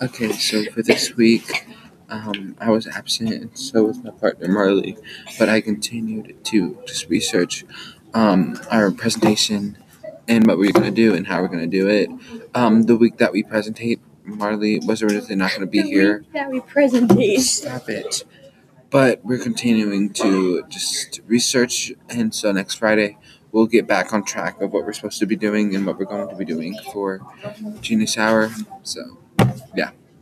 Okay, so for this week, um, I was absent, and so was my partner Marley, but I continued to just research um, our presentation and what we're gonna do and how we're gonna do it. Um, the week that we presentate, Marley was originally not gonna be the here. week that we presentate. Stop it. But we're continuing to just research, and so next Friday we'll get back on track of what we're supposed to be doing and what we're going to be doing for Genius Hour. So. Yeah.